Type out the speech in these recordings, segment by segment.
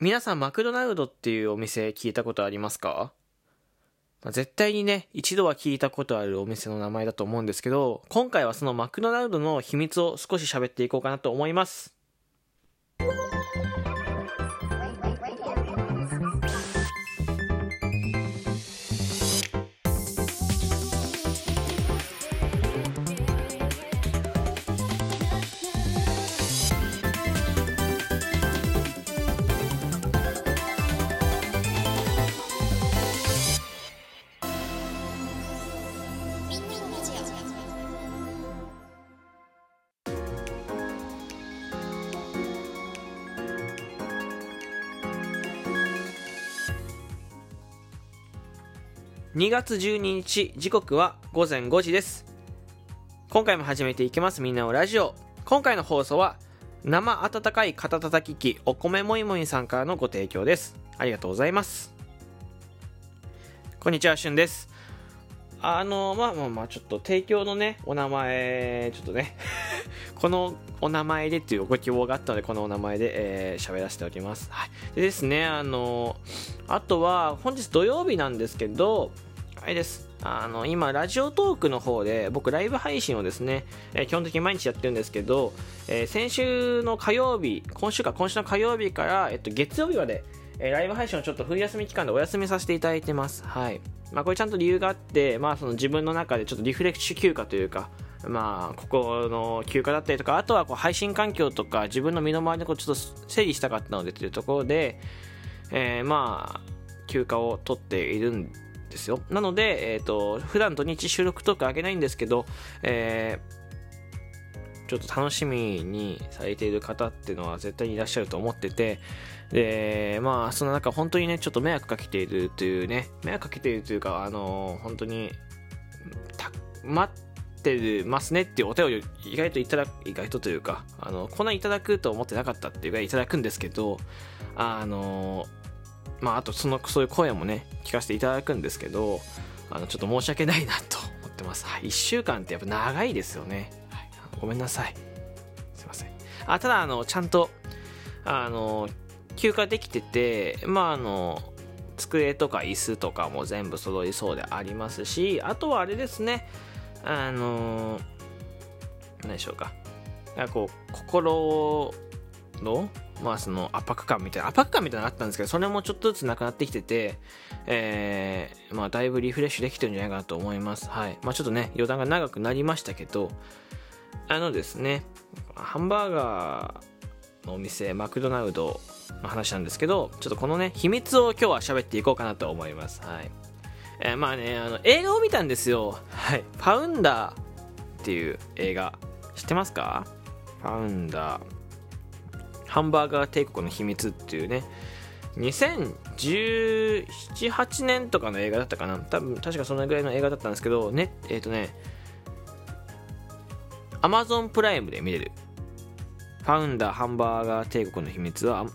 皆さんマクドナルドっていうお店聞いたことありますか？絶対にね、一度は聞いたことあるお店の名前だと思うんですけど、今回はそのマクドナルドの秘密を少し喋っていこうかなと思います。2月12日時刻は午前5時です。今回も始めていきます。みんなのラジオ。今回の放送は生温かい肩たたき機お米もいもいさんからのご提供です。ありがとうございます。こんにちはしゅんです。あのまあまあまあちょっと提供のねお名前ちょっとね このお名前でっていうご希望があったのでこのお名前でえー喋らせておきます、はい、でですねあのあとは本日土曜日なんですけどれですあの今ラジオトークの方で僕ライブ配信をですね、えー基本的に毎日やってるんですけど、えー先週の火曜日今週か今週の火曜日から、えっと、月曜日までえーライブ配信をちょっと冬休み期間でお休みさせていただいてます。はい。まあこれちゃんと理由があって、まあその自分の中でちょっとリフレッシュ休暇というか、まあここの休暇だったりとか、あとはこう配信環境とか自分の身の回りのことちょっと整理したかったのでというところで、えーまあ休暇を取っているんですよ。なので、えっ、と、普段土日収録とかあげないんですけど、えーちょっと楽しみにされている方っていうのは絶対にいらっしゃると思ってて、で、まあ、その中、本当にね、ちょっと迷惑かけているというね、迷惑かけているというか、あの、本当に、待ってますねっていうお便りを意外といただく、意外とというか、あの、こんないただくと思ってなかったっていうぐらいいただくんですけど、あの、まあ、あと、その、そういう声もね、聞かせていただくんですけど、あの、ちょっと申し訳ないなと思ってます。はい。1週間ってやっぱ長いですよね。はい。ごめんなさい。すいません。あ、ただ、あの、ちゃんと、あの、休暇できてて、まあ、あの、机とか椅子とかも全部揃いそうでありますし、あとはあれですね、あの、何でしょうか。なんかこう、心の、まあその圧迫感みたいな、圧迫感みたいなのあったんですけど、それもちょっとずつなくなってきてて、えー、まあだいぶリフレッシュできてるんじゃないかなと思います。はい。まあちょっとね、余談が長くなりましたけど、あのですね、ハンバーガーのお店、マクドナルドの話なんですけど、ちょっとこのね、秘密を今日は喋っていこうかなと思います。はい。えーまあね、あの、映画を見たんですよ。はい。パウンダーっていう映画、知ってますか？パウンダー。ハンバーガー帝国の秘密っていうね、2017、8年とかの映画だったかな多分、確かそのぐらいの映画だったんですけど、ね、えっ、とね、アマゾンプライムで見れる。ファウンダーハンバーガー帝国の秘密は、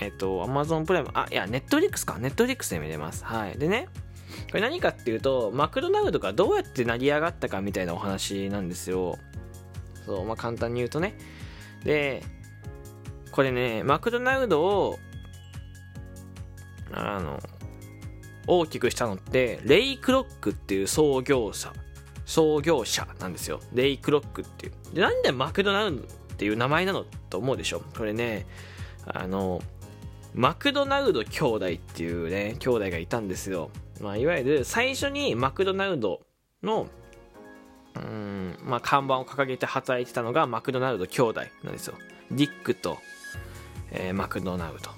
えっ、と、アマゾンプライム、あ、いや、ネットフリックスか。ネットフリックスで見れます。はい。でね、これ何かっていうと、マクドナルドがどうやって成り上がったかみたいなお話なんですよ。そう、まあ簡単に言うとね。で、これね、マクドナルドを、あの、大きくしたのって、レイ・クロックっていう創業者、創業者なんですよ。レイ・クロックっていう。で、なんでマクドナルドっていう名前なのと思うでしょこれね、あの、マクドナルド兄弟っていうね、兄弟がいたんですよ。まあ、いわゆる最初にマクドナルドの、うん、まあ、看板を掲げて働いてたのがマクドナルド兄弟なんですよ。ディックと、えーマクドナルド。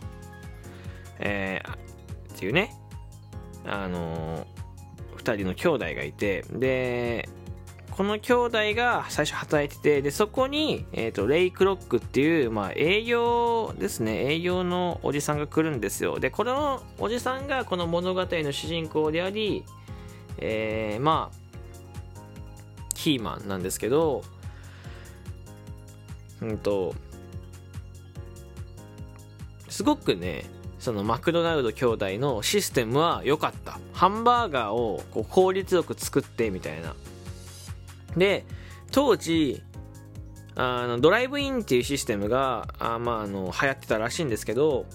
えーっていうね、あのー二人の兄弟がいて、で、この兄弟が最初働いてて、で、そこに、えっ、と、レイ・クロックっていう、まあ、営業ですね、営業のおじさんが来るんですよ。で、このおじさんがこの物語の主人公であり、えーまあ、キーマンなんですけど、うんと、すごくね、そのマクドナルド兄弟のシステムは良かった。ハンバーガーをこう効率よく作ってみたいな。で、当時、あのドライブインっていうシステムが、あまあ、あの流行ってたらしいんですけど、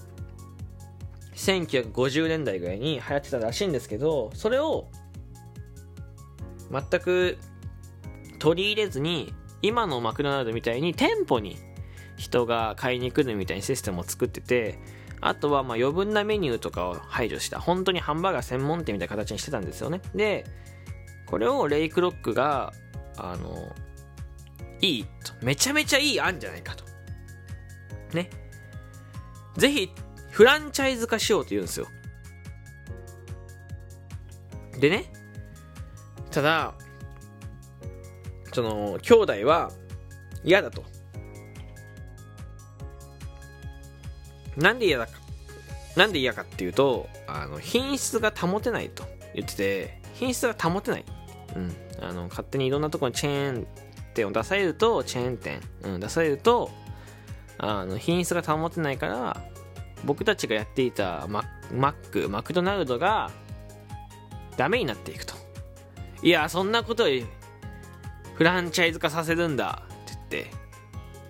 1950年代ぐらいに流行ってたらしいんですけどそれを全く取り入れずに今のマクドナルドみたいに店舗に人が買いに来るみたいにシステムを作っててあとはまあ余分なメニューとかを排除した本当にハンバーガー専門店みたいな形にしてたんですよね。でこれをレイクロックがあのいいとめちゃめちゃいい案じゃないかと。ね。ぜひフランチャイズ化しようと言うんですよ。でね。ただその兄弟は嫌だと。なんで嫌だかなんで嫌かっていうとあの品質が保てないと。言ってて品質が保てない、うん、あの勝手にいろんなところにチェーン店を出されるとチェーン店、うん、出されるとあの品質が保てないから僕たちがやっていたママックマクドナルドがダメになっていくと。いやそんなことよりフランチャイズ化させるんだ。って言っ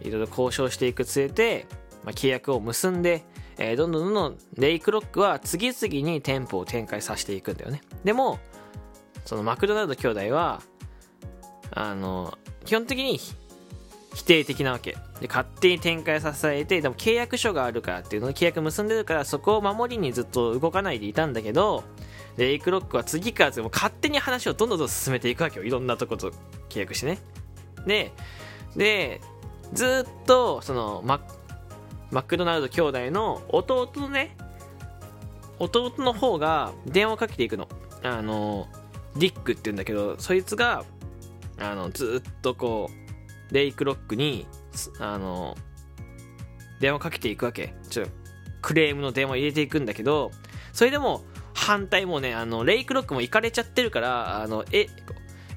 ていろいろ交渉していくつれて、まあ、契約を結んで、えー、どんどんどんどんレイクロックは次々に店舗を展開させていくんだよね。でもそのマクドナルド兄弟はあの基本的に否定的なわけ。で勝手に展開させてでも契約書があるからっていうのを契約結んでるからそこを守りにずっと動かないでいたんだけどレイクロックは次から次も勝手に話をどんどん進めていくわけよ。いろんなとこと契約してね。ででずっとそのママクドナルド兄弟の弟のね弟の方が電話をかけていくの。あのディックって言うんだけどそいつがあのずっとこうレイクロックにあの電話かけていくわけ。ちょっとクレームの電話入れていくんだけどそれでも反対もねあのレイクロックも行かれちゃってるからあのえ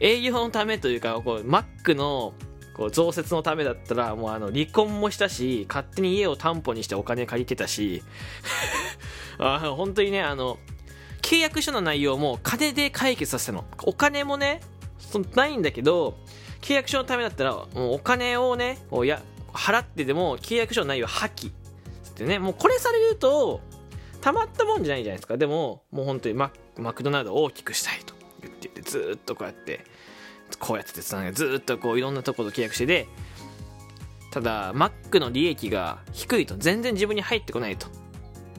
営業のためというかこうマックのこう増設のためだったらもうあの離婚もしたし勝手に家を担保にしてお金借りてたし あ本当にねあの契約書の内容も金で解決させたの。お金もねないんだけど契約書のためだったらもうお金をねこうや払ってでも契約書の内容破棄。ってねもうこれされるとたまったもんじゃないじゃないですか。でももう本当にママクドナルドを大きくしたいと。ずっとこうやってこうやっててずっとこういろんなところと契約してでただマックの利益が低いと全然自分に入ってこないと。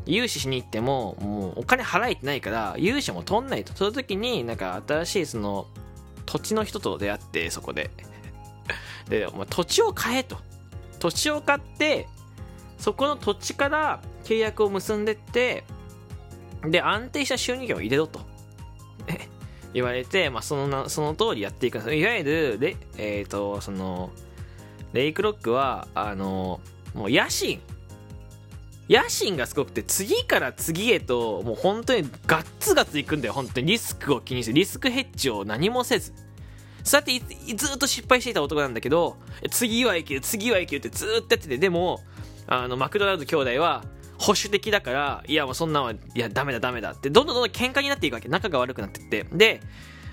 融資しに行ってももうお金払えてないから融資も取んないと。その時になんか新しいその土地の人と出会ってそこで。で、お前土地を買えと。土地を買ってそこの土地から契約を結んでってで安定した収入源を入れろと。言われて、まあ、そのなその通りやっていく。いわゆるレ,、えーと、そのレイクロックはあのもう野心。野心がすごくて次から次へともう本当にガッツガツいくんだよ。本当に。リスクを気にしてリスクヘッジを何もせず。そうやってずっと失敗していた男なんだけど次はいける次はいけるってずっとやってて。でもあのマクドナルド兄弟は保守的だからいやもうそんなんはいやダメだダメだってどんどんどんどん喧嘩になっていくわけ。仲が悪くなってって。で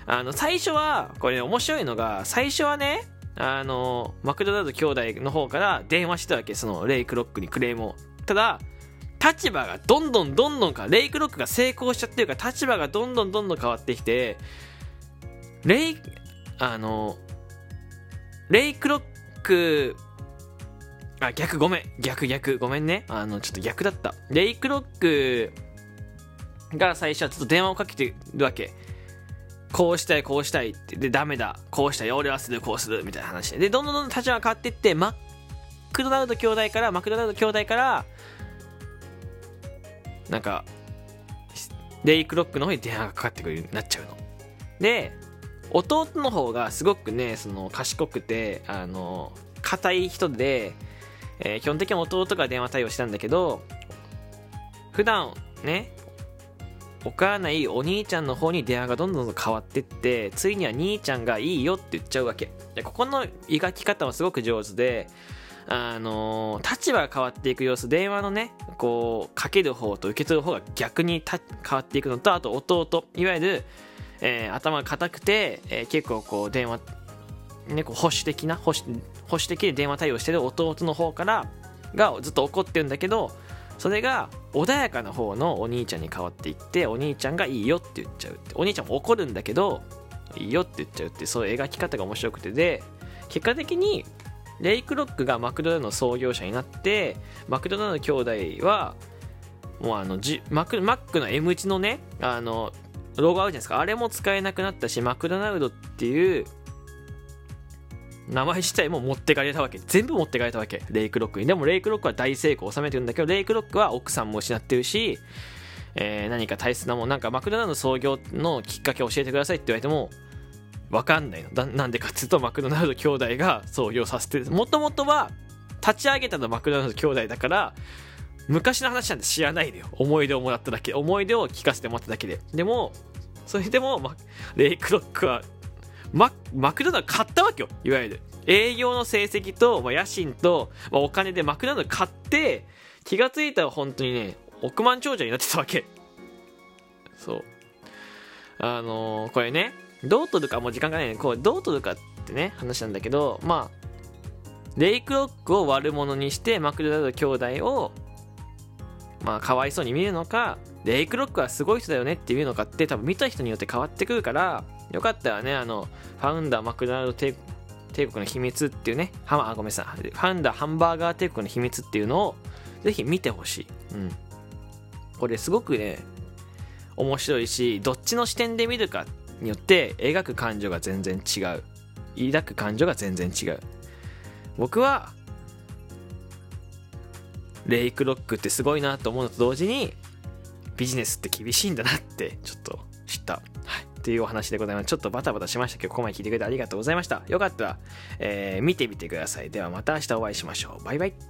あの最初はこれ、ね、面白いのが最初はねあのマクドナルド兄弟の方から電話してたわけそのレイクロックにクレームを。ただ立場がどんどんどんどんかレイクロックが成功しちゃってるから立場がどんどんどんどん変わってきてレイあのレイクロックあ逆ごめん。逆逆。ごめんね。あのちょっと逆だった。レイクロックが最初はちょっと電話をかけてるわけ。こうしたいこうしたいって。でダメだ。こうしたい。俺はする。こうする。みたいな話。ででどんどんどん立場が変わっていってマクドナルド兄弟からマクドナルド兄弟からなんかレイクロックの方に電話がかかってくるようになっちゃうの。で弟の方がすごくねその賢くてあの硬い人で、えー、基本的に弟が電話対応したんだけど普段ねおかないお兄ちゃんの方に電話がどんどん変わってってついには兄ちゃんがいいよって言っちゃうわけ。でここの描き方はすごく上手であのー、立場が変わっていく様子電話のねこうかける方と受け取る方が逆に変わっていくのとあと弟いわゆる、えー、頭が硬くて、えー、結構こう電話ね、こう保守的な保守保守的で電話対応してる弟の方からがずっと怒ってるんだけどそれが穏やかな方のお兄ちゃんに変わっていってお兄ちゃんがいいよって言っちゃうってお兄ちゃんも怒るんだけどいいよって言っちゃうってそういう描き方が面白くてで結果的にレイクロックがマクドナルドの創業者になってマクドナルド兄弟はもうあのじマクマックの M 字のねあのロゴあるじゃないですか。あれも使えなくなったしマクドナルドっていう名前自体も持ってかれたわけ。全部持ってかれたわけ。レイクロックに。でもレイクロックは大成功を収めてるんだけどレイクロックは奥さんも失ってるし、えー、何か大切なもんなんかマクドナルド創業のきっかけを教えてくださいって言われても分かんないの。なんでかっていうとマクドナルド兄弟が創業させてる。もともとは立ち上げたのマクドナルド兄弟だから昔の話なんて知らないでよ。思い出をもらっただけ。思い出を聞かせてもらっただけで。でもそれでも、レイクロックはママクドナルド買ったわけよ。いわゆる。営業の成績と、まあ、野心と、まあ、お金でマクドナルド買って気がついたら本当にね億万長者になってたわけ。そう。あのー、これねどう取るかもう時間がないね。こうどう取るかってね話なんだけどまあレイクロックを悪者にしてマクドナルド兄弟をまあかわいそうに見るのかレイクロックはすごい人だよねっていうのかって多分見た人によって変わってくるからよかったらねあのファウンダーマクドナルド帝国の秘密っていうねはあごめんなさい。ファウンダーハンバーガー帝国の秘密っていうのをぜひ見てほしい、うん、これすごくね面白いしどっちの視点で見るかによって描く感情が全然違う。抱く感情が全然違う。僕はレイクロックってすごいなと思うのと同時にビジネスって厳しいんだなってちょっと知った。っていうお話でございます。ちょっとバタバタしましたけど、ここまで聞いてくれてありがとうございました。よかったら、えー、見てみてください。ではまた明日お会いしましょう。バイバイ。